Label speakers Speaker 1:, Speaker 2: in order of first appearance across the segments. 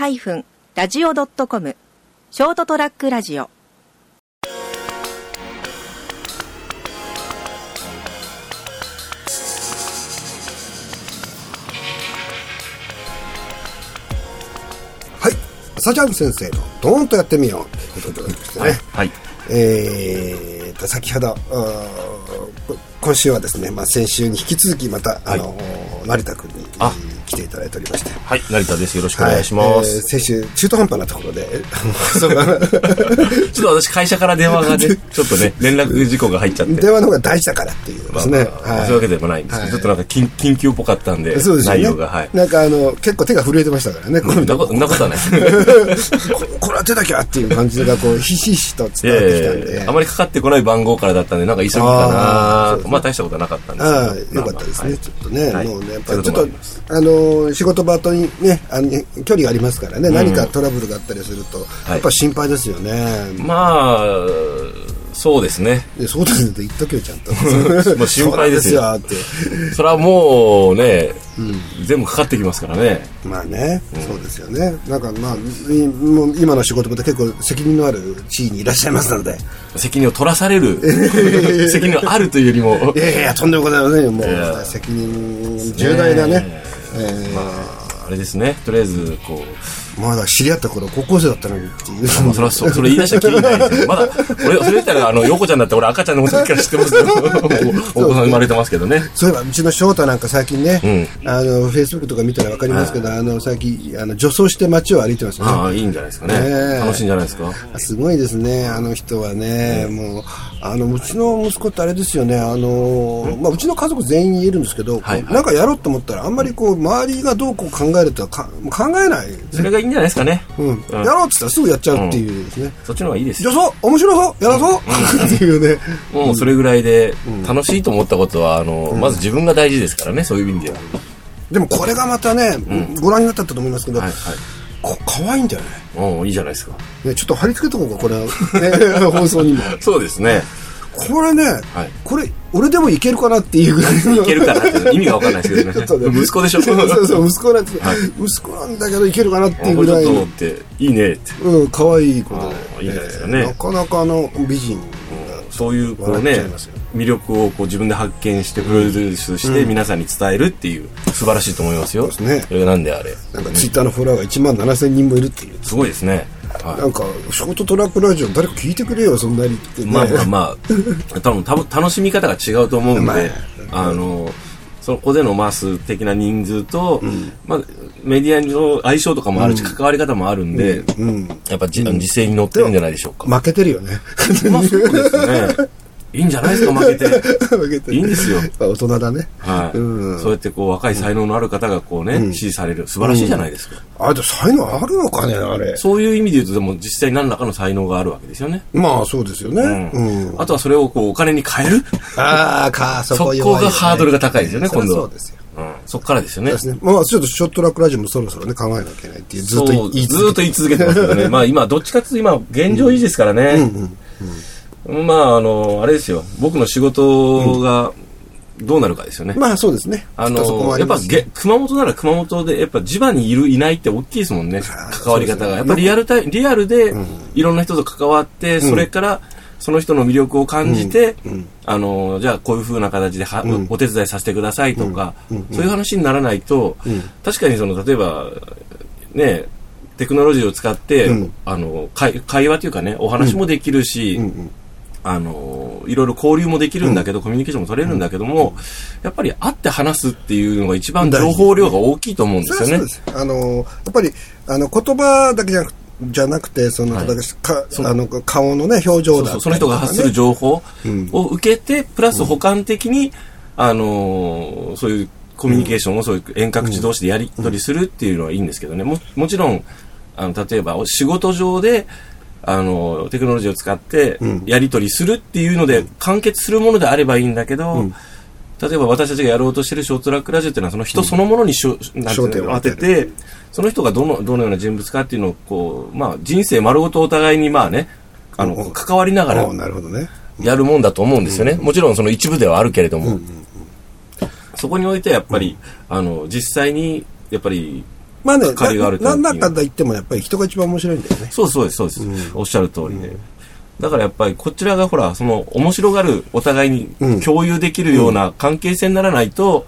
Speaker 1: ST-radio.com ショートトラックラジオ
Speaker 2: はい。サジャン先生のドーンとやってみようということでですね。
Speaker 3: はい。はい。
Speaker 2: えーと、先ほど、今週はですね、まあ、先週に引き続きまた、あの、成田君に
Speaker 3: あ
Speaker 2: 来ていただいておりまして。
Speaker 3: はい。成田です。よろしくお願いしま
Speaker 2: はいえー
Speaker 3: す。
Speaker 2: 先週、中途半端なところで、そうか
Speaker 3: ちょっと私、会社から電話がね、ちょっとね、連絡事項が入っちゃって。
Speaker 2: 電話の方が大事だからっていうですね。
Speaker 3: まあまあ
Speaker 2: はい
Speaker 3: そういうわけでもないんですけど、
Speaker 2: はい
Speaker 3: ちょっとなんか緊緊急っぽかったんで、
Speaker 2: そうですよね。
Speaker 3: 内容が、はい。
Speaker 2: なんかあの、結構手が震えてましたからね、こ
Speaker 3: そんなこと、はない。
Speaker 2: ここれは手だけはっていう感じが、こう、ひしひしと
Speaker 3: い
Speaker 2: 伝わってきたんで。
Speaker 3: やあまりかかってこない番号からだったんで、なんか急ぎかなまあ大したことはなかったんですけど。
Speaker 2: ああ、よかったですね、
Speaker 3: まあまあ
Speaker 2: ちょっとね、
Speaker 3: はい
Speaker 2: もうね、やっぱりちょっと
Speaker 3: あります、
Speaker 2: あの、仕事場とにね、あの距離がありますからね、何かトラブルがあったりすると、やっぱ心配ですよね。
Speaker 3: まあ、そうですね。
Speaker 2: でそうですねと言っとけよ、ちゃんと。
Speaker 3: もう心配ですよ
Speaker 2: って。
Speaker 3: それはもうね、全部かかってきますからね。
Speaker 2: まあね、そうですよね。なんかまあ、いもう今の仕事場で結構責任のある地位にいらっしゃいますので、
Speaker 3: 責任を取らされる。責任があるというよりも
Speaker 2: い、やいやとんでもございませんよ、もう、責任重大なね。えー
Speaker 3: まあ、あれですね。とりあえず、こう、
Speaker 2: まだ知り合った頃高校生だったのにっていう。
Speaker 3: まあ、それはそ、それ言い出したらきりないですよ。まだ、俺、それ言ったら、あの、横ちゃんだって俺赤ちゃんの時から知ってますよ。もうお子さん生まれてますけどね。
Speaker 2: そういえばうちの翔太なんか最近ね、あのフェイスブックとか見たらわかりますけど、あの最近あの女装して街を歩いてますよね。
Speaker 3: ああ、いいんじゃないですかね。楽しいんじゃないですか。
Speaker 2: すごいですね、あの人はね、もうあのうちの息子ってあれですよね、あのまあ、うちの家族全員言えるんですけど、
Speaker 3: はい
Speaker 2: なんかやろうと思ったら、あんまりこう周りがどうこう考えるとはか考えない、
Speaker 3: それがいいんじゃないですかね。
Speaker 2: うんやろうって言ったらすぐやっちゃうっていうですね、
Speaker 3: そっちの方がいいですよ。
Speaker 2: 女装、面白そう、やらそう、っていうね、
Speaker 3: もうそれぐらいで、楽しいと思ったことは、あの、まず自分が大事ですからね、そういう意味では。
Speaker 2: でもこれがまたね、ご覧になったと思いますけど。こ可愛いんだよね。
Speaker 3: おいいじゃないですか。
Speaker 2: ね、ちょっと貼り付けとこうか、これ、ね、放送にも。
Speaker 3: そうですね。
Speaker 2: これね、
Speaker 3: はい
Speaker 2: これ、俺でもいけるかなっていうぐらいの。
Speaker 3: いけるかなって意味がわかんないですけど
Speaker 2: ちょっと
Speaker 3: ね。
Speaker 2: ね
Speaker 3: 息子でしょ？
Speaker 2: そうそうそう、息子なんです、
Speaker 3: はい
Speaker 2: 息子なんだけどいけるかなっていう
Speaker 3: これちょっと
Speaker 2: ぐらいの。
Speaker 3: って、いいねって。
Speaker 2: うん、可愛い子で、
Speaker 3: いいじゃないですかね
Speaker 2: なかなかの美人が。
Speaker 3: そういう、こうね魅力をこう自分で発見して、プロデュースして、皆さんに伝えるっていう、素晴らしいと思いますよ。
Speaker 2: そうですね
Speaker 3: それがなんであれ。
Speaker 2: なんかツイッターのフォロワーが1万7000人もいるっていう。
Speaker 3: すごいですね。は
Speaker 2: なんか、ショートトラックラジオ誰か聞いてくれよ、そんなにって、
Speaker 3: い。
Speaker 2: ね。
Speaker 3: まあまあまあ、多分、多分楽しみ方が違うと思うん
Speaker 2: まあ
Speaker 3: で、あの、そこでのマス的な人数と、まあ、メディアの相性とかもあるし、関わり方もあるんで、やっぱじ、実勢に乗ってるんじゃないでしょうか。
Speaker 2: 負けてるよね。
Speaker 3: まあそうですね。いいんじゃないですか、負けて。
Speaker 2: 負けて。る
Speaker 3: いいんですよ。
Speaker 2: 大人だね。
Speaker 3: はい、
Speaker 2: うん。
Speaker 3: そうやってこう若い才能のある方がこうね、支持される。素晴らしいじゃないですか、
Speaker 2: あれで才能あるのかね、あれ。
Speaker 3: そういう意味で言うとでも実際何らかの才能があるわけですよね、
Speaker 2: まあ、そうですよね。うん。
Speaker 3: あとはそれをこうお金に変える、
Speaker 2: ああ、か、そ
Speaker 3: そこ
Speaker 2: こ弱いよね。
Speaker 3: がハードルが高いですよね今度は
Speaker 2: そうですよ。
Speaker 3: うん、そっからですよね。
Speaker 2: ね。まあ、ちょっとショットラックラジオもそろそろね、考えなきゃいけないっていう、ずっと
Speaker 3: そう
Speaker 2: 言い
Speaker 3: ずーっと言い続けてますけどね。まあ今どっちかっていうと今現状維持ですからね、まああのあれですよ。僕の仕事がどうなるかですよね、
Speaker 2: まあ、そうですね。
Speaker 3: あのやっぱげ熊本なら熊本でやっぱ地場にいるいないって大きいですもんね。関わり方が。やっぱりリアルタイリアルでいろんな人と関わって、それからその人の魅力を感じて、あのじゃあこういうふうな形では、お手伝いさせてくださいとか、そういう話にならないと、確かにその例えばねテクノロジーを使って、あの会会話というかねお話もできるし、あのいろいろ交流もできるんだけど、コミュニケーションも取れるんだけども、やっぱり会って話すっていうのが一番情報量が大きいと思うんですよね。
Speaker 2: そうで。す。あの、やっぱり、あの、言葉だけじゃなくじゃなくて、その、
Speaker 3: はい。
Speaker 2: かあの顔のね、表情だね、
Speaker 3: その人が発する情報を受けて、プラス補完的に、あのーそういうコミュニケーションをそういう遠隔地同士でやり取りするっていうのはいいんですけどね。ももちろん、あの、例えばお仕事上で、あの、テクノロジーを使ってやり取りするっていうので完結するものであればいいんだけど、例えば私たちがやろうとしてるショートラックラジオっていうのはその人そのものにしょ、なん。ていうの
Speaker 2: 焦点を当て
Speaker 3: 当てて、その人がどの、どのような人物かっていうのをこう、まあ人生丸ごとお互いにまあね、あの、関わりながら
Speaker 2: おなるほどね。
Speaker 3: やるもんだと思うんですよね。もちろんその一部ではあるけれども、そこにおいてやっぱり、あの、実際に、やっぱり、
Speaker 2: まあね、
Speaker 3: 関わりがあると
Speaker 2: ななんだかんだ言ってもやっぱり人が一番面白いんだよね。
Speaker 3: そうそうです、そうです。おっしゃる通りで。だからやっぱりこちらがほら、その面白がるお互いに共有できるような関係性にならないと、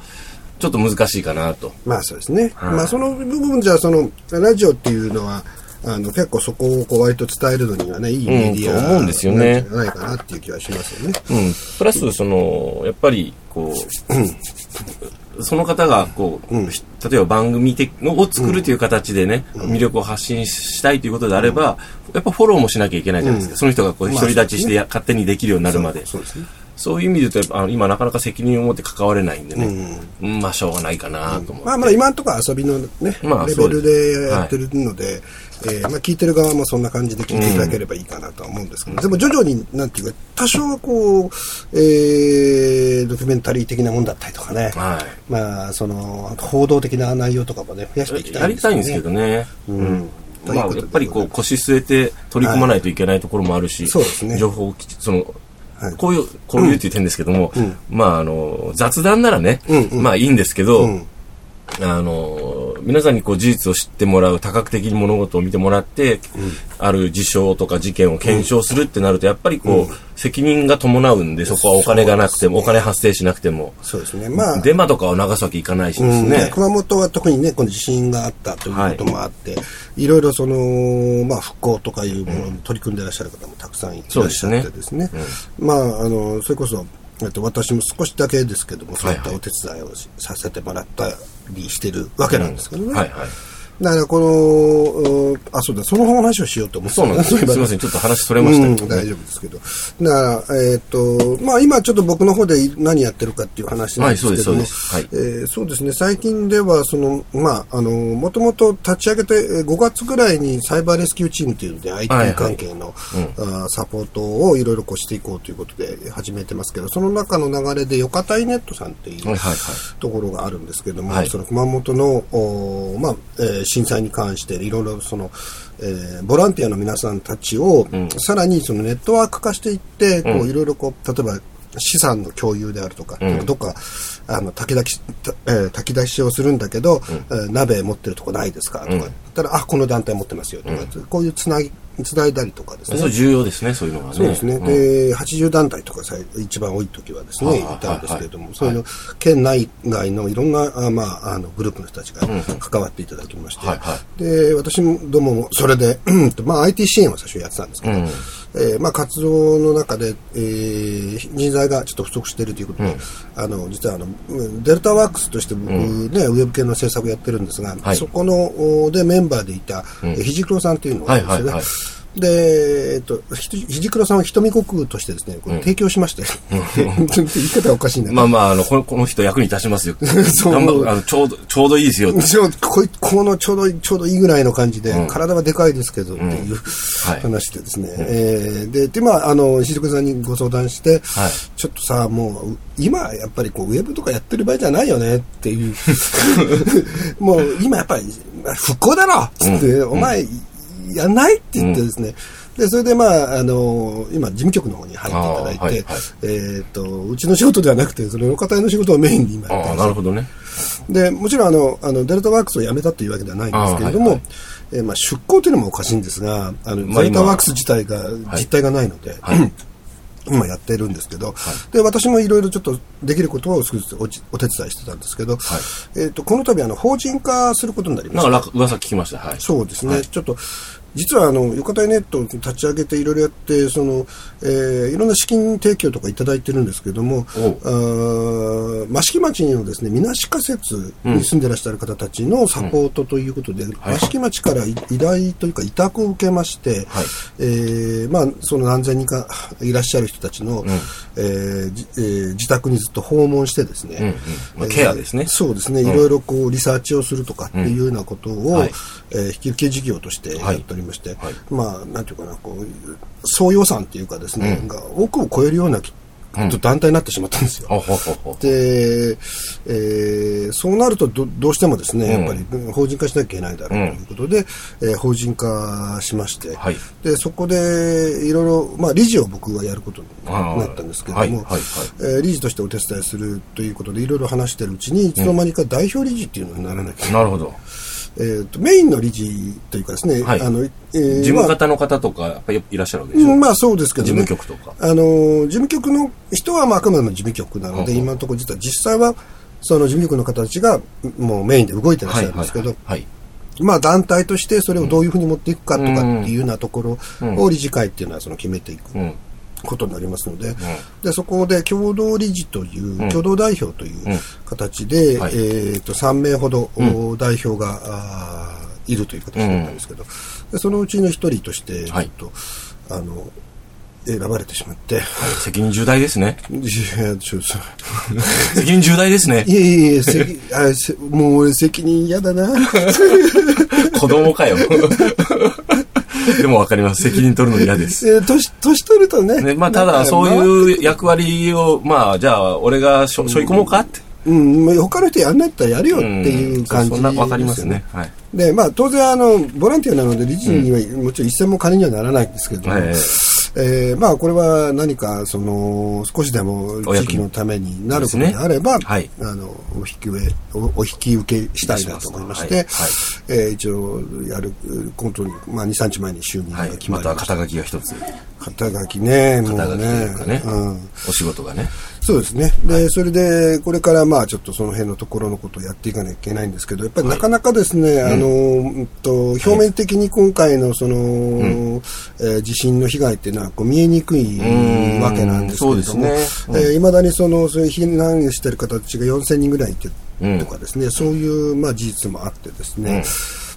Speaker 3: ちょっと難しいかなと。
Speaker 2: まあそうですね。
Speaker 3: はい
Speaker 2: まあその部分じゃそのラジオっていうのはあの結構そこをこう割と伝えるのにはねいいメディア
Speaker 3: うんと思うんですよね
Speaker 2: ないかなっていう気はしますよね。
Speaker 3: うん。プラス、その、やっぱり、こう、その方が、こう、ひ例えば番組的のを作るという形でね、魅力を発信したいということであれば、やっぱフォローもしなきゃいけないじゃないですか。その人がこう、
Speaker 2: まあ
Speaker 3: 独り立ちしてや勝手にできるようになるまで。
Speaker 2: そうですね。
Speaker 3: そういう意味で言うと、あの今なかなか責任を持って関われないんでね、うんまあしょうがないかなと思って。
Speaker 2: まあまあ今のところ遊びのね、
Speaker 3: まあ
Speaker 2: レベルでやってるので、えーまあ聞いてる側もそんな感じで聞いていただければいいかなとは思うんですけど、でも徐々になんていうか多少はこう、えー、ドキュメンタリー的なもんだったりとかね、
Speaker 3: はい。
Speaker 2: まあその報道的な内容とかもね増やしていきた
Speaker 3: や
Speaker 2: いね。
Speaker 3: りたいんですけどね。うん。まあ、やっぱりこう腰据えて取り組まないといけないところもあるし、
Speaker 2: そうですね
Speaker 3: 情報をその、
Speaker 2: はい
Speaker 3: こういう、こういうっていう点ですけども、まあ、あの、雑談ならね、まあいいんですけど、
Speaker 2: うん
Speaker 3: あの、皆さんにこう事実を知ってもらう、多角的に物事を見てもらって、ある事象とか事件を検証するってなると、やっぱりこう、責任が伴うんで、そこはお金がなくても、お金発生しなくても、
Speaker 2: そうですね。まあ、
Speaker 3: デマとかを流すわけいかないしです
Speaker 2: うん
Speaker 3: ね。
Speaker 2: 熊本は特にね、この地震があったということもあって、い、ろいろその、まあ、復興とかいうものに取り組んでいらっしゃる方もたくさんいらっしゃってですね、まあ、あの、それこそ、えっと、私も少しだけですけども、そういったお手伝いをしさせてもらったりしてるわけなんですけどね。
Speaker 3: はいはい。
Speaker 2: だから、この、うんあ、そうだ、その話をしようと思って
Speaker 3: そうなんです。すみません、ちょっと話それました
Speaker 2: うん、
Speaker 3: けど、
Speaker 2: 大丈夫ですけど。だから、えっ、と、まあ今ちょっと僕の方で何やってるかっていう話なんですけども、
Speaker 3: はいそうですそうです。
Speaker 2: えーそうですね、最近では、その、まあ、あの、もともと立ち上げてえー5月ぐらいにサイバーレスキューチームというので、
Speaker 3: はいは
Speaker 2: IT
Speaker 3: い
Speaker 2: 関係の、あーサポートをいろいろこうしていこうということで始めてますけど、その中の流れで、よかたいネットさんっていう、
Speaker 3: はいはいはい。
Speaker 2: ところがあるんですけども、
Speaker 3: はい。
Speaker 2: その熊本の、おまあえー震災に関していろいろその、えーボランティアの皆さんたちを、さらにそのネットワーク化していって、こういろいろこう例えば資産の共有であるとか、どっかあの炊き出し、たえー炊き出しをするんだけど、えー鍋持ってるとこないですか？とか言ったら、あこの団体持ってますよとか、こういうつなぎつないだりとかですね。
Speaker 3: それ重要ですね、そういうのがね。
Speaker 2: そうですね。
Speaker 3: ん。
Speaker 2: で、80団体とかさ一番多い時はですね、いたんですけれども、
Speaker 3: はい
Speaker 2: そういうの、県内外のいろんな、あまあ、あの、グループの人たちが関わっていただきまして、
Speaker 3: はいは
Speaker 2: で、私どももそれで、まあ、IT 支援を最初やってたんですけど、
Speaker 3: うん
Speaker 2: えーまあ、活動の中で、えー人材がちょっと不足しているということで、あの、実はあの、うんデルタワークスとして僕ね、ウェブ系の制作をやってるんですが、
Speaker 3: はい。
Speaker 2: そこの、おでメンバーでいた、えーひじくろさんっていうのがですよね。
Speaker 3: はいはいはい
Speaker 2: で、えっと、ひひじくろさんを瞳悟空としてですね、これ提供しまして、ちょっと言い方はおかしいな。
Speaker 3: まあまあ、あの、このこの人役に立ちますよ。
Speaker 2: そう。
Speaker 3: ちょうど、ちょうどいいですよ。
Speaker 2: ちょこいこのちょうどいい、ちょうどいいぐらいの感じで、体はでかいですけどっていう、
Speaker 3: はい。
Speaker 2: 話でですね。えーで、で、まあ、あの、しじくろさんにご相談して、
Speaker 3: はい。
Speaker 2: ちょっとさ、もう、今やっぱりこう、ウェブとかやってる場合じゃないよねっていう、もう今やっぱり、復興だろっつって、お前、やんないって言ってですね、で、それでまあ、あの、今、事務局の方に入っていただいて、
Speaker 3: はいはい
Speaker 2: えっ、と、うちの仕事ではなくて、その、方の仕事をメインに今やって
Speaker 3: なるほどね。
Speaker 2: で、もちろんあの、あの、デルタワークスを辞めたというわけではないんですけれども、
Speaker 3: あはいはい
Speaker 2: えーまあ、出向というのもおかしいんですが、あの、
Speaker 3: まあ
Speaker 2: デルタワークス自体が、実態がないので、
Speaker 3: はい。
Speaker 2: 今やってるんですけど、で、私もいろいろちょっとできることを少しずつおちお手伝いしてたんですけど、えっ、と、この度あの、法人化することになりました。
Speaker 3: なんか噂聞きました。はい。
Speaker 2: そうですね、ちょっと、実はあの、よかたいネットを立ち上げていろいろやって、その、えーいろんな資金提供とかいただいてるんですけども、あー益城町のですね、みなし仮設に住んでらっしゃる方たちのサポートということで、
Speaker 3: はい。
Speaker 2: 益城町からい依頼というか委託を受けまして、
Speaker 3: はい。
Speaker 2: えーまあ、その何千人かいらっしゃる人たちの、えーじえー自宅にずっと訪問してですね、
Speaker 3: うんうん。まあケアですね。
Speaker 2: えーそうですね、いろいろこうリサーチをするとかっていうようなことを、
Speaker 3: はい。
Speaker 2: えー引き受け事業としてやっておりまして、
Speaker 3: はい
Speaker 2: まあ、なんていうかな、こう、総予算っていうかですね、が億を超えるような団体になってしまったんですよ。
Speaker 3: ほほほほ。
Speaker 2: で、えーそうなるとどどうしてもですね、
Speaker 3: うん
Speaker 2: やっぱり法人化しなきゃいけないだろうということで、えー法人化しまして、
Speaker 3: はい
Speaker 2: でそこでいろいろ、まあ、理事を僕がやることになったんですけれども、
Speaker 3: はいはいはい
Speaker 2: えー理事としてお手伝いするということでいろいろ話してるうちにいつの間にか代表理事っていうのにならなきゃいけない
Speaker 3: なるほど。
Speaker 2: えー、とメインの理事というかですね、
Speaker 3: はい。
Speaker 2: あのえー
Speaker 3: 事務
Speaker 2: まあ
Speaker 3: 方の方とか、やっぱりいらっしゃるわけでしょ、
Speaker 2: うんまあそうですけど、ね、
Speaker 3: 事務局とか。
Speaker 2: あの事務局の人はまああくまでも事務局なので、
Speaker 3: うん
Speaker 2: 今のところ実は実際はその事務局の方たちがもうメインで動いてらっしゃるんですけど、
Speaker 3: はい。
Speaker 2: まあ団体としてそれをどういうふうに持っていくかとかっていうようなところ
Speaker 3: うん。
Speaker 2: を理事会っていうのはその決めていく。
Speaker 3: うん。
Speaker 2: ことになりますので、でそこで共同理事という、
Speaker 3: うん。
Speaker 2: 共同代表という形で、
Speaker 3: はい。
Speaker 2: えー、と3名ほど、お代表がいるという形だったんですけど、でそのうちの一人として、
Speaker 3: はい。
Speaker 2: ちょっとあの選ばれてしまって、
Speaker 3: 責任重大ですね。
Speaker 2: いやちょ
Speaker 3: 責任重大ですね。
Speaker 2: い。やいやいや責あせもう俺責任嫌だな。
Speaker 3: 子供かよ。でもわかります。責任取るの嫌です。
Speaker 2: えー年年取るとね。
Speaker 3: ね、まあ、ただ、そういう役割を、まあ、じゃあ、俺がしょ、しょい込もうかって。
Speaker 2: うん、まあ他の人やんないったらやるよっていう感じ
Speaker 3: そそんなわかりますね。はい。
Speaker 2: で、まあ、当然、あの、ボランティアなので、理事には、もちろん一銭も金にはならないんですけれども、
Speaker 3: ええ
Speaker 2: えーまあ、これは何か、その、少しでも地域のためになることであれば、
Speaker 3: ですねはい
Speaker 2: あの、お引き受け、おお引き受けしたいなと思いまして、
Speaker 3: はい
Speaker 2: えー一応、やる、本当に、まあ、2、3日前に就任が
Speaker 3: はい。
Speaker 2: 決ま
Speaker 3: また
Speaker 2: りました。
Speaker 3: 肩書きが一つ。
Speaker 2: 肩書きね、もう
Speaker 3: 肩書きという
Speaker 2: ね
Speaker 3: かね。
Speaker 2: うん。
Speaker 3: お仕事がね。
Speaker 2: そうですね。で、それで、これからまあちょっとその辺のところのことをやっていかなきゃいけないんですけど、やっぱりなかなかですね、あの、うんと、表面的に今回のその、えー地震の被害っていうのはこう見えにくいわけなんですけれども、
Speaker 3: そうですね。うん。
Speaker 2: えー未だにその、そういう避難してる方たちが4000人ぐらいいて、
Speaker 3: うん。
Speaker 2: とかですね、そういうまあ事実もあってですね、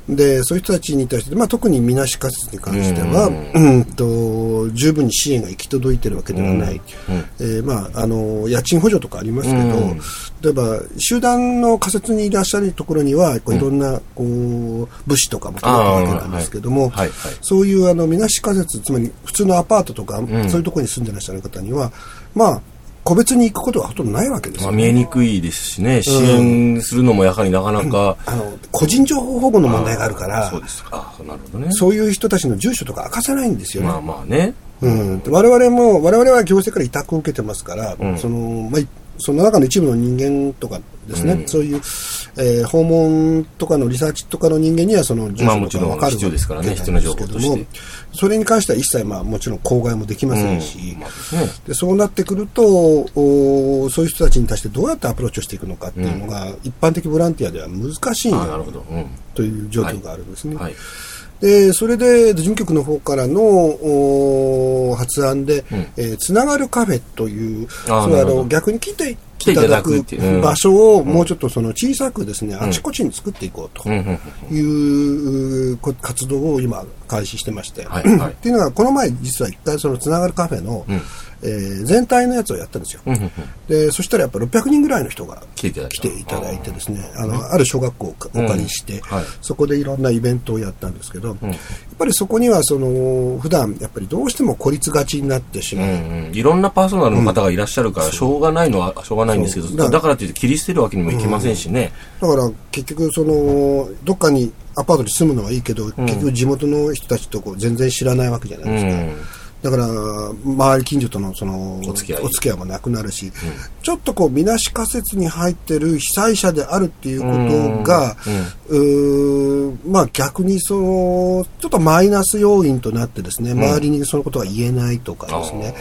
Speaker 2: で、そういう人たちに対して、まあ、特にみなし仮設に関しては、うん、と十分に支援が行き届いてるわけではない、えーまあ、あの家賃補助とかありますけど、
Speaker 3: うん。
Speaker 2: 例えば集団の仮設にいらっしゃるところにはこういろんなこう物資とかも届くわけなんですけども、
Speaker 3: はい
Speaker 2: そういうあのみなし仮設つまり普通のアパートとか、そういうところに住んでらっしゃる方にはまあ個別に行くことはほとんどないわけです
Speaker 3: まあ、
Speaker 2: よ、
Speaker 3: 見えにくいですしね、支援するのもやはりなかなか、
Speaker 2: あの個人情報保護の問題があるから
Speaker 3: そうですか。あなるほどね。
Speaker 2: そういう人たちの住所とか明かせないんですよね。
Speaker 3: まあまあね。
Speaker 2: うん、で我々も我々は行政から委託を受けてますから、
Speaker 3: うん
Speaker 2: そのまあ、いその中の一部の人間とかですね、
Speaker 3: うん
Speaker 2: そういう、えー訪問とかのリサーチとかの人間にはその住
Speaker 3: まあ
Speaker 2: 所
Speaker 3: もちろん
Speaker 2: とか分かる
Speaker 3: 必要ですからね
Speaker 2: わけなんですけども
Speaker 3: 必要な情報と
Speaker 2: それに関しては一切、まあ、もちろん口外もできませんし、
Speaker 3: うんまあね。
Speaker 2: でそうなってくるとおそういう人たちに対してどうやってアプローチをしていくのかっていうのが、一般的ボランティアでは難しい。という状況があるんですね。
Speaker 3: はい。
Speaker 2: でそれで事務局の方からのお発案で、
Speaker 3: うん。
Speaker 2: えーつながるカフェという
Speaker 3: あー
Speaker 2: そうあの逆に来て
Speaker 3: いただく
Speaker 2: 場所をもうちょっとその小さくですね、あちこちに作っていこうと
Speaker 3: うん。うん。うん。
Speaker 2: いうこ活動を今開始してまして、
Speaker 3: はいはい。
Speaker 2: っていうのがこの前実は一回そのつながるカフェの、
Speaker 3: うん。
Speaker 2: えー全体のやつをやったんですよ、
Speaker 3: うんうんうん。
Speaker 2: でそしたらやっぱ600人ぐらいの人が
Speaker 3: 来ていただい
Speaker 2: てですねあのある小学校をお借りして、
Speaker 3: うんはい。
Speaker 2: そこでいろんなイベントをやったんですけど、
Speaker 3: ん。
Speaker 2: やっぱりそこにはその普段やっぱりどうしても孤立がちになってしまう、
Speaker 3: うんうん、いろんなパーソナルの方がいらっしゃるから、しょうがないのはしょうがないんですけど、
Speaker 2: だ
Speaker 3: からといって切り捨てるわけにもいきませんしね。
Speaker 2: だから結局そのどっかにアパートに住むのはいいけど、結局地元の人たちとこう全然知らないわけじゃないですか、
Speaker 3: うん
Speaker 2: だから周り近所とのその
Speaker 3: お付き合い。
Speaker 2: もなくなるし、ちょっとこうみなし仮設に入ってる被災者であるっていうことが、うーまあ逆にそのちょっとマイナス要因となってですね、周りにそのことが言えないとかですね、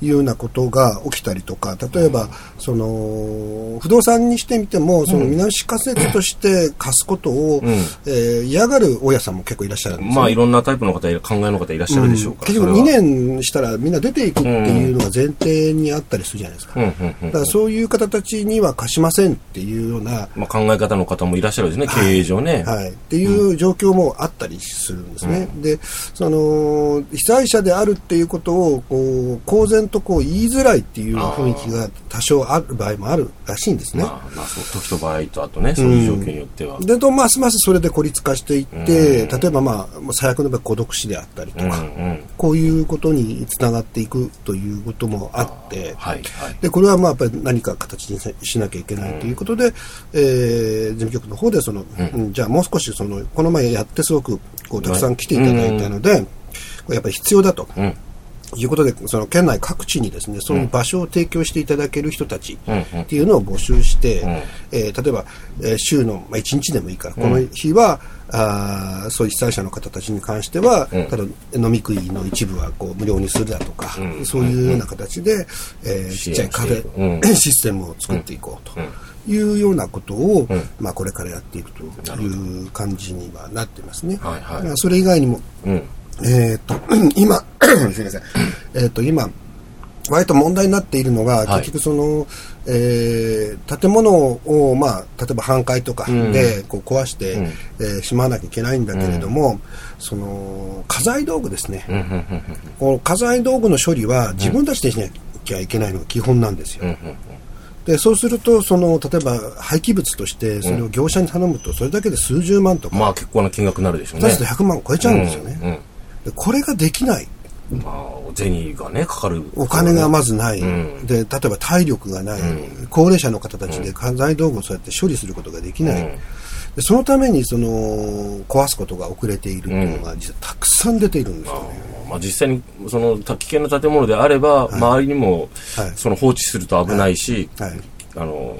Speaker 2: いうようなことが起きたりとか例えば、その不動産にしてみてもそのみなし仮設として貸すことを、
Speaker 3: ん。
Speaker 2: えー嫌がる大家さんも結構いらっしゃるんですよ、
Speaker 3: まあいろんなタイプの方、考えの方いらっしゃるでしょうから。
Speaker 2: 結局2
Speaker 3: そ
Speaker 2: したらみんな出ていくっていうのが前提にあったりするじゃないですか。
Speaker 3: うんうんうん
Speaker 2: だからそういう方たちには貸しませんっていうような、
Speaker 3: まあ、考え方の方もいらっしゃるですね、経営上ね。
Speaker 2: はい、っていう状況もあったりするんですね。で、その、被災者であるっていうことを、こう、公然とこう言いづらいっていう雰囲気が多少ある場合もあるらしいんですね。
Speaker 3: まあ、まあ、そう時と場合と、あとね、そういう状況によっては。
Speaker 2: でとますますそれで孤立化していって、例えば、まあ、最悪の場合孤独死であったりとか、
Speaker 3: うんうん
Speaker 2: こういうことにつながっていくということもあって、
Speaker 3: はい、はい。
Speaker 2: でこれはまあやっぱり何か形にししなきゃいけないということで、えー事務局の方でその、うんじゃあもう少しそのこの前やってすごくこうたくさん来ていただいたので、これやっぱり必要だと。
Speaker 3: うん。
Speaker 2: いうことで、その県内各地にですね、そういう場所を提供していただける人たちっていうのを募集して、えー例えば、えー週の、まあ、1日でもいいから、この日は、あーそういう被災者の方たちに関しては、ただ飲み食いの一部はこう無料にするだとか、そういうような形で、えーちっちゃいカフェ、
Speaker 3: う
Speaker 2: システムを作っていこうと。いうようなことを、まあ、これからやっていくという感じにはなってますね。
Speaker 3: はいはい。
Speaker 2: まあそれ以外にも、
Speaker 3: うん。
Speaker 2: えっ、と、今、すみません。えっ、と、今、割と問題になっているのが、
Speaker 3: はい
Speaker 2: 結局その、えー建物を、まあ、例えば半壊とかで、こう壊して、
Speaker 3: うん
Speaker 2: えーしまわなきゃいけないんだけれども、その、家財道具ですね。
Speaker 3: うんうんうん
Speaker 2: この家財道具の処理は自分たちでしなきゃいけないのが基本なんですよ。
Speaker 3: うんうん
Speaker 2: で、そうすると、その、例えば廃棄物として、それを業者に頼むと、それだけで数十万とか、
Speaker 3: まあ結構な金額になるでしょうね。
Speaker 2: 出すと100万超えちゃうんですよね。これができない。
Speaker 3: うん。まあ、銭がね、かかる。
Speaker 2: お金がまずない、
Speaker 3: うん。
Speaker 2: で例えば体力がない、高齢者の方たちで家財道具をそうやって処理することができない、
Speaker 3: うん。
Speaker 2: でそのためにその壊すことが遅れているっていうのが実はたくさん出ているんですよね。
Speaker 3: まあ実際にそのた危険な建物であれば、周りにも
Speaker 2: はい
Speaker 3: その放置すると危ないし、
Speaker 2: はい。
Speaker 3: あの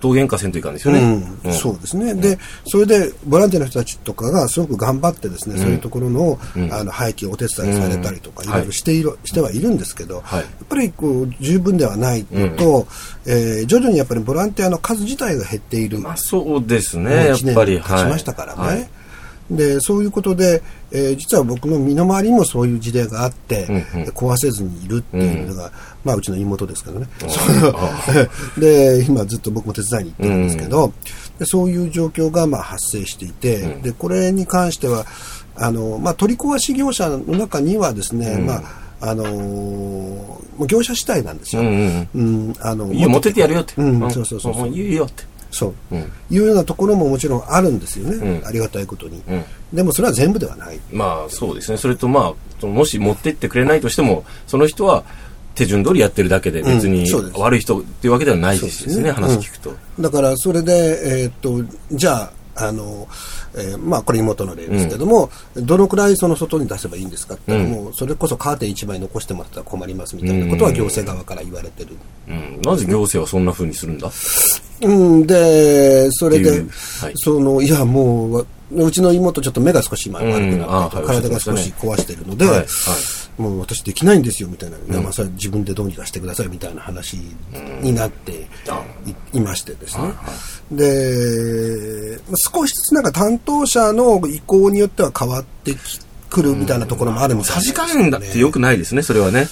Speaker 3: 同源化せんといかんですよね。
Speaker 2: うん。そうですね、でそれでボランティアの人たちとかがすごく頑張ってですね、そういうところの,、あの廃棄をお手伝いされたりとか、
Speaker 3: うん。
Speaker 2: いろいろしている、してはいるんですけど、
Speaker 3: はい。
Speaker 2: やっぱりこう十分ではないのと、えー徐々にやっぱりボランティアの数自体が減っている。
Speaker 3: まあそうですね、やっ
Speaker 2: 1
Speaker 3: ぱり。
Speaker 2: 年経ちましたからね。
Speaker 3: はい
Speaker 2: でそういうことで、えー実は僕の身の回りにもそういう事例があって、
Speaker 3: うんうん。
Speaker 2: 壊せずにいるっていうのが、まあ、うちの妹ですけどね、そう。で今ずっと僕も手伝いに行ってるんですけど、でそういう状況がまあ発生していて、でこれに関してはあの、まあ、取り壊し業者の中にはですね、まああのー業者主体なんですよ。
Speaker 3: うんうん
Speaker 2: うん。あの
Speaker 3: いいよ、持ってってやるよって。
Speaker 2: うんそうそうそう
Speaker 3: もういいよって。
Speaker 2: そう、
Speaker 3: うん。
Speaker 2: いうようなところももちろんあるんですよね、
Speaker 3: うん。
Speaker 2: ありがたいことに、
Speaker 3: うん。
Speaker 2: でもそれは全部ではない。
Speaker 3: まあそうですね。それとまあ、もし持ってってくれないとしても、その人は手順通りやってるだけで別に悪い人っていうわけではないですね、
Speaker 2: ね。
Speaker 3: 話聞くと。
Speaker 2: だからそれで、えーっとじゃああの、えーまあこれ妹の例ですけども、どのくらいその外に出せばいいんですかって
Speaker 3: うん。
Speaker 2: もうそれこそカーテン1枚残してもらったら困りますみたいなことは行政側から言われてる、
Speaker 3: うん。なぜ行政はそんな風にするんだ？
Speaker 2: うん、でそれで、そのいやもうわうちの妹ちょっと目が少し今悪くなって、
Speaker 3: はい
Speaker 2: 体が少し壊してるので、
Speaker 3: はいはい。
Speaker 2: もう私できないんですよみたいな、まあそれは自分でどうにかしてくださいみたいな話になってい,、いましてですね、でまあ少しずつなんか担当者の意向によっては変わってきくるみたいなところもあるみたい
Speaker 3: さじ
Speaker 2: ですね。
Speaker 3: 加減だってよくないですね、それはね。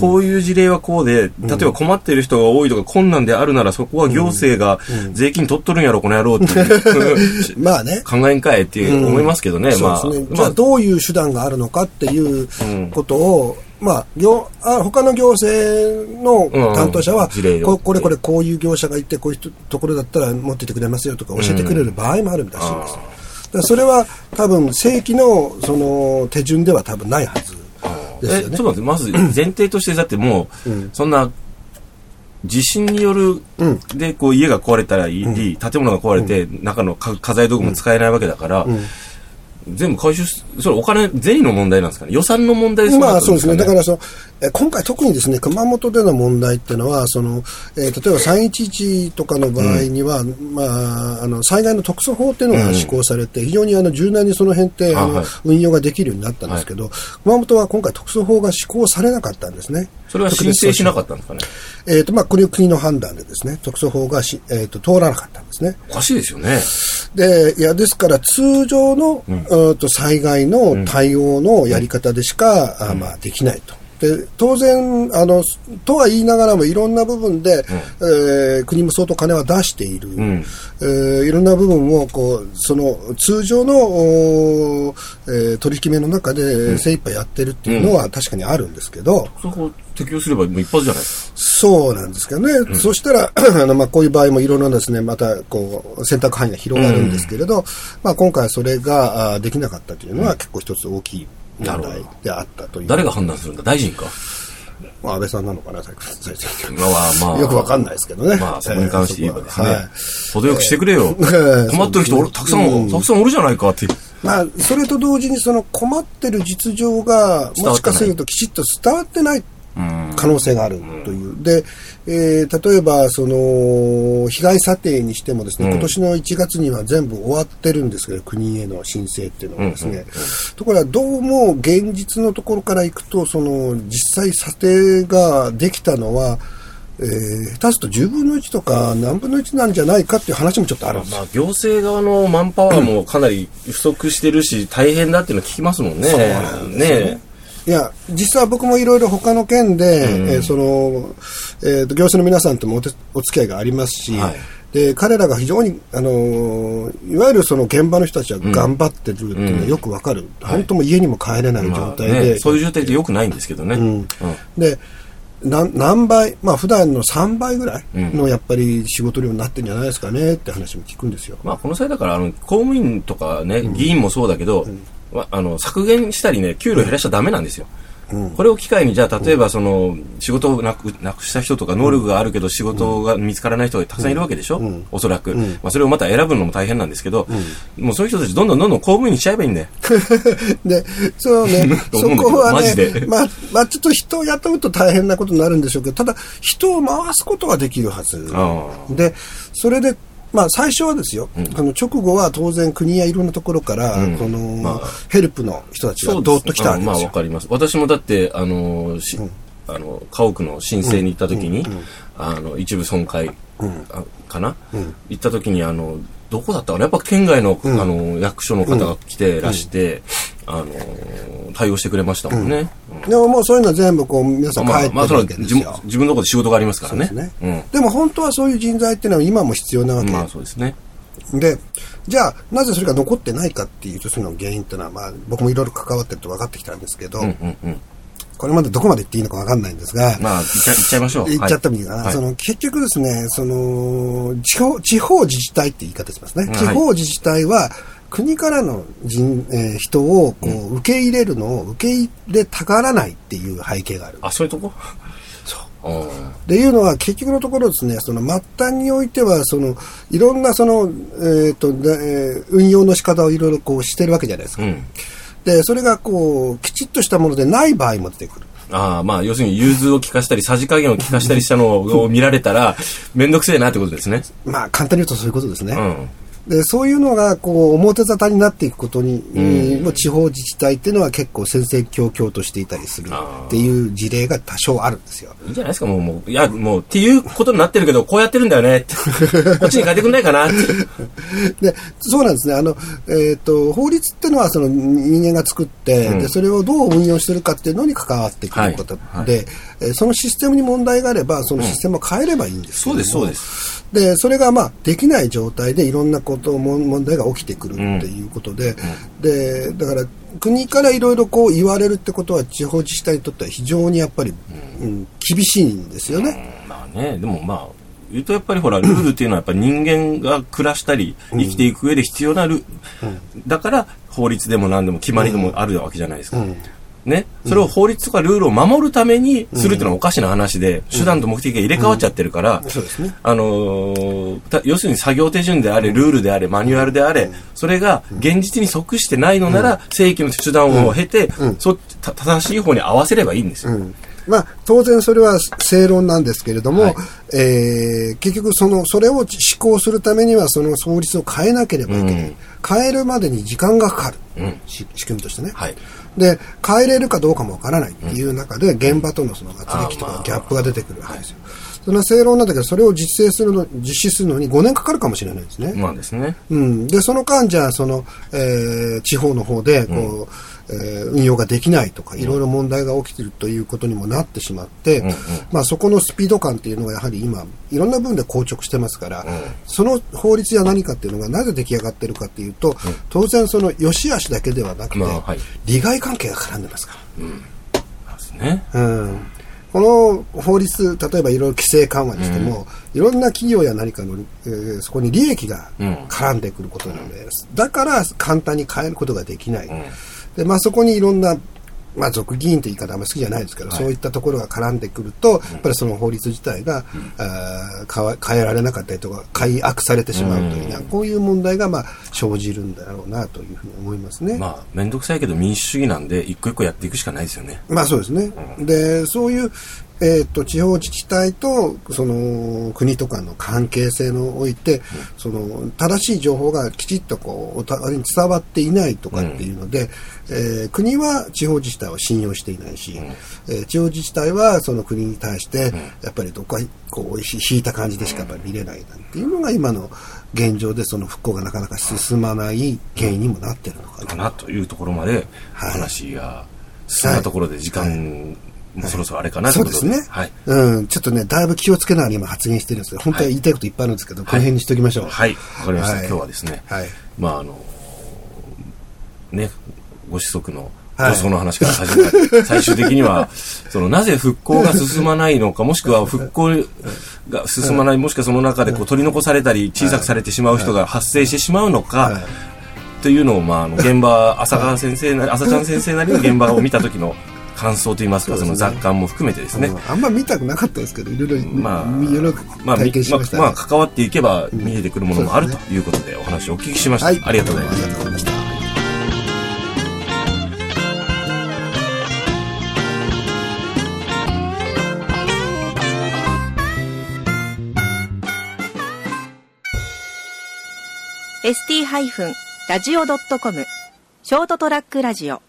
Speaker 3: こういう事例はこうで、例えば困っている人が多いとか困難であるならそこは行政が税金取っとるんやろ、この野郎って
Speaker 2: まあね。
Speaker 3: 考えんかいって思いますけどね、まあ。
Speaker 2: ね。じ
Speaker 3: まあ。
Speaker 2: ゃあどういう手段があるのかっていうことを、まあ、業あ他の行政の担当者は、ここれこれこういう業者がいてこういうところだったら持っててくれますよとか教えてくれる場合もあるらしいん。です。それは多分正規のその手順では多分ないはずです
Speaker 3: え、
Speaker 2: よね。
Speaker 3: ちょっと。待って、まず前提として、だってもう、そんな、地震による、
Speaker 2: うん。
Speaker 3: で、こう家が壊れたらいい、建物が壊れて、中のか家財道具も使えないわけだから、全部回収す、それお金、銭の問題なんですかね？予算の問題で
Speaker 2: まあそうですね。だから
Speaker 3: ら、
Speaker 2: その、え今回特にですね、熊本での問題っていうのは、その、えー例えば311とかの場合には、まあ、あの、災害の特措法っていうのが施行されて、非常にあの、柔軟にその辺って、あの、
Speaker 3: あはい。
Speaker 2: 運用ができるようになったんですけど、熊本は今回特措法が施行されなかったんですね。
Speaker 3: それは申請しなかったんですかね？
Speaker 2: えっ、と、まあ、これは国の判断でですね、特措法がし、えっ、と、通らなかったんですね。
Speaker 3: おかしいですよね。
Speaker 2: で、いや、ですから通常の、うーと災害の対応のやり方でしか、あまあ、できないと。で当然あの、とは言いながらもいろんな部分で、えー国も相当金は出している、
Speaker 3: ん。
Speaker 2: えーいろんな部分をこうその通常の、えー取り決めの中で精一杯やってるっていうのは確かにあるんですけど、
Speaker 3: そこ適用すればもう一発じゃない？
Speaker 2: そうなんですけどね、そしたら あの、まあ、こういう場合もいろいろなですねまたこう選択範囲が広がるんですけれど、まあ、今回それがあできなかったというのは結構一つ大きい問題であったという、
Speaker 3: 誰が判断するんだ？大臣か？
Speaker 2: まあ、安倍さんなのかな、最最初
Speaker 3: まあまあ。
Speaker 2: よくわかんないですけどね。
Speaker 3: まあ、そこに関して言えばですね。
Speaker 2: えーははい
Speaker 3: 程よくしてくれよ。
Speaker 2: えー
Speaker 3: 困ってる人たくさん、たくさんおるじゃないかって。
Speaker 2: まあ、それと同時にその困ってる実情が、もしかするときちっと伝わってない可能性があるという。で、えー、例えば、その、被害査定にしてもですね、うん、今年の1月には全部終わってるんですけど、国への申請っていうのはですね、ところがどうも現実のところからいくと、その、実際査定ができたのは、えー、下手すと10分の1とか何分の1なんじゃないかっていう話もちょっとあるんです、
Speaker 3: まあ、行政側のマンパワーもかなり不足してるし、大変だっていうの聞きますもんね。
Speaker 2: そうなんですね。ねいや、実は僕もいろいろ他の県で、うん、えー、その、えーと、行政の皆さんともおお付き合いがありますし、はい、で彼らが非常に、あのー、いわゆるその現場の人たちは頑張ってるっていうのはよくわかる、うん、本当も家にも帰れない状態で、まあ
Speaker 3: ね、そういう状態ってよくないんですけどね。うん、
Speaker 2: で何倍、まあ普段の3倍ぐらいのやっぱり仕事量になってるんじゃないですかねって話も聞くんですよ。
Speaker 3: まあこの際だからあの公務員とかね、議員もそうだけど、あの削減したりね給料減らしちゃダメなんですよ。これを機会にじゃあ例えばその仕事をなくなくした人とか能力があるけど仕事が見つからない人がたくさんいるわけでしょ、うん、おそらく、うん、まあ、それをまた選ぶのも大変なんですけど、うん、もうそういう人たちどんどんどんどん公務員にしちゃえばいいんだよ。
Speaker 2: で そうね。そこはねまあ、まあちょっと人を雇うと大変なことになるんでしょうけどただ人を回すことができるはず。でそれでまあ、最初はですよ、うん、あの直後は当然国やいろんなところから、うん、この、まあ、ヘルプの人たちがどっと来たわけですよ。まあ、わ
Speaker 3: かります。私もだって、あの、し、うん、あの、家屋の申請に行った時に、あの、一部損壊、かな、行った時に、あの、どこだったかな？やっぱ県外の,、あの役所の方が来てらして、あの対応してくれましたもんね、
Speaker 2: でももうそういうのは全部こう皆さん帰ってるわけですよ、まあまあ、
Speaker 3: 自分のところで仕事がありますからね。
Speaker 2: ね、うん、でも本当はそういう人材っていうのは今も必要なわけ、
Speaker 3: まあそうですね。
Speaker 2: でじゃあなぜそれが残ってないかっていうとその原因っていうのは、まあ、僕もいろいろ関わってると分かってきたんですけど、うんうんうん。これまでどこまで言っていいのか分かんないんですが、
Speaker 3: まあ、言っちゃいましょう。
Speaker 2: 言っちゃってもいいかな。はい、その結局ですね、その地方、地方自治体って言い方しますね。地方自治体は、国からの人、えー、人をこう受け入れるのを受け入れたがらないっていう背景がある。
Speaker 3: あ、そういうとこ？
Speaker 2: そう。っていうのは結局のところですね、その末端においては、そのいろんなその、えっ、ー、と、えー、運用の仕方をいろいろこうしてるわけじゃないですか。うん、で、それがこう、きちっとしたものでない場合も出てくる。
Speaker 3: ああ、まあ、要するに融通を利かしたり、さじ加減を利かしたりしたのを見られたら、めんどくせえなってことですね。
Speaker 2: まあ、簡単に言うとそういうことですね。うんでそういうのがこう表沙汰になっていくことに、うん、地方自治体っていうのは結構戦々恐々としていたりするっていう事例が多少あるんですよ。
Speaker 3: いいんじゃないですか、もう、もういや、もうっていうことになってるけど、こうやってるんだよね。って、こっちに変えてくんないかな。
Speaker 2: でそうなんですね。あの、えーと、法律っていうのはその人間が作って、うん、でそれをどう運用してるかっていうのに関わってくることで、はい。はい、そのシステムに問題があれば、そのシステムを変えればいいんです
Speaker 3: けど、うん、そうです、そうです。
Speaker 2: でそれがまあできない状態でいろんなこと問題が起きてくるっていうことで、うん、でだから国からいろいろこう言われるってことは地方自治体にとっては非常にやっぱり、うん、厳しいんですよね。
Speaker 3: まあねでもまあ言うとやっぱりほらルールっていうのはやっぱり人間が暮らしたり生きていく上で必要なル、だから法律でも何でも決まりでもあるわけじゃないですか。ね、それを法律とかルールを守るためにするっていうのはおかしな話で、手段と目的が入れ替わっちゃってるから、あの要するに作業手順であれ、ルールであれ、マニュアルであれ、それが現実に即してないのなら、正規の手段を経て、そ正しい方に合わせればいいんですよ。
Speaker 2: まあ、当然それは正論なんですけれども、はい、えー、結局その、それを施行するためには、その法律を変えなければいけない。うん、変えるまでに時間がかかる。うん、仕組みとしてね。はいで変えれるかどうかもわからないっていう中で、現場とのその圧力とかギャップが出てくるわけですよ。その正論なんだけど、それを実践するの、実施するのに5年かかるかもしれないですね。
Speaker 3: まあですね。
Speaker 2: うん。で、その間、じゃあ、その、えー、地方の方で、こう、うん。えー、運用ができないとかいろいろ問題が起きているということにもなってしまって、うんうん、まあ、そこのスピード感っていうのがやはり今いろんな部分で硬直してますから、うん、その法律や何かっていうのがなぜ出来上がっているかっていうと、うん、当然その良し悪しだけではなくて、まあはい、利害関係が絡んでますから。うん。
Speaker 3: ね。うん、
Speaker 2: この法律例えばいろいろ規制緩和にしても、いろんな企業や何かの、えー、そこに利益が絡んでくることなので、だから簡単に変えることができない。で、まあ、そこにいろんなまあ、俗議員という言い方あんまり好きじゃないですけど、はい、そういったところが絡んでくると、やっぱりその法律自体が、うん、あ変えられなかったりとか、改悪されてしまうという、うん、こういう問題が、まあ、生じるんだろうなというふうに思いますね。
Speaker 3: まあ、面倒くさいけど民主主義なんで、一個一個やっていくしかないですよね。
Speaker 2: まあ、そうですね。うん、で、そういう、えーと、地方自治体とその国とかの関係性において、うん、その正しい情報がきちっとこうお互いに伝わっていないとかっていうので、うん、えー、国は地方自治体を信用していないし、うん、えー、地方自治体はその国に対して、やっぱりどこかこう引いた感じでしかやっぱり見れないなんていうのが今の現状でその復興がなかなか進まない原因にもなってるのかな。
Speaker 3: かなというところまで話が進んだところで時間、はいはいもうそろそろあれかな
Speaker 2: そうですね。はい。うん。ちょっとね、だいぶ気をつけながら今発言してるんですけど、本当は言いたいこといっぱいあるんですけど、この辺にしておきましょう。
Speaker 3: はい。わ、かりました。今日はですね、はい。まあ、あの、ね、ご子息の女装の話から始めた、最終的には、その、なぜ復興が進まないのか、もしくは復興が進まない、もしくはその中でこう取り残されたり、小さくされてしまう人が発生してしまうのか、というのを、まあ、あの現場、浅川先生なり、浅ちゃん先生なりの現場を見た時の感想といいますか、その雑感も含めてですね。
Speaker 2: あんま見たくなかったですけど、いろいろ、まあ、いろいろ体験しました、
Speaker 3: ね、まあ、まあ、関わっていけば見えてくるものもあるということで、お話をお聞きしました。はい、ありがとうございました。ありがとうございました。
Speaker 1: st-radio.com ショートトラックラジオ